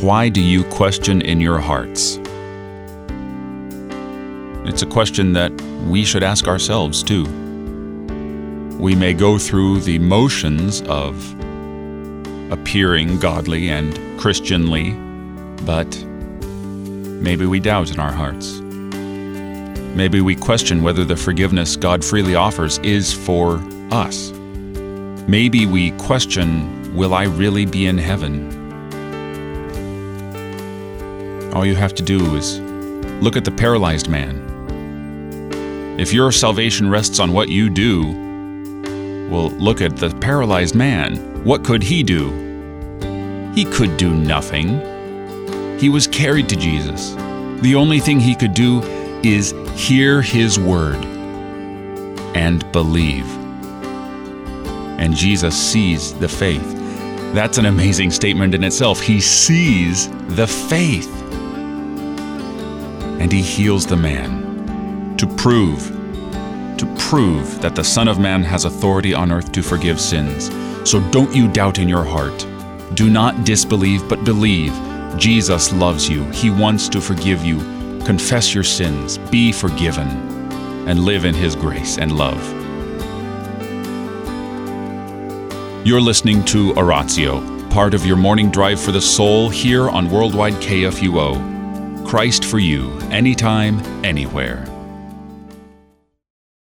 Why do you question in your hearts? It's a question that we should ask ourselves too. We may go through the motions of appearing godly and Christianly, but maybe we doubt in our hearts. Maybe we question whether the forgiveness God freely offers is for us. Maybe we question, will I really be in heaven? All you have to do is look at the paralyzed man. If your salvation rests on what you do, well, look at the paralyzed man. What could he do? He could do nothing. He was carried to Jesus. The only thing he could do is hear his word and believe. And Jesus sees the faith. That's an amazing statement in itself. He sees the faith. And he heals the man to prove, to prove that the Son of Man has authority on earth to forgive sins. So don't you doubt in your heart. Do not disbelieve, but believe. Jesus loves you. He wants to forgive you. Confess your sins, be forgiven, and live in His grace and love. You're listening to Oratio, part of your morning drive for the soul here on Worldwide KFUO. Christ for you, anytime, anywhere.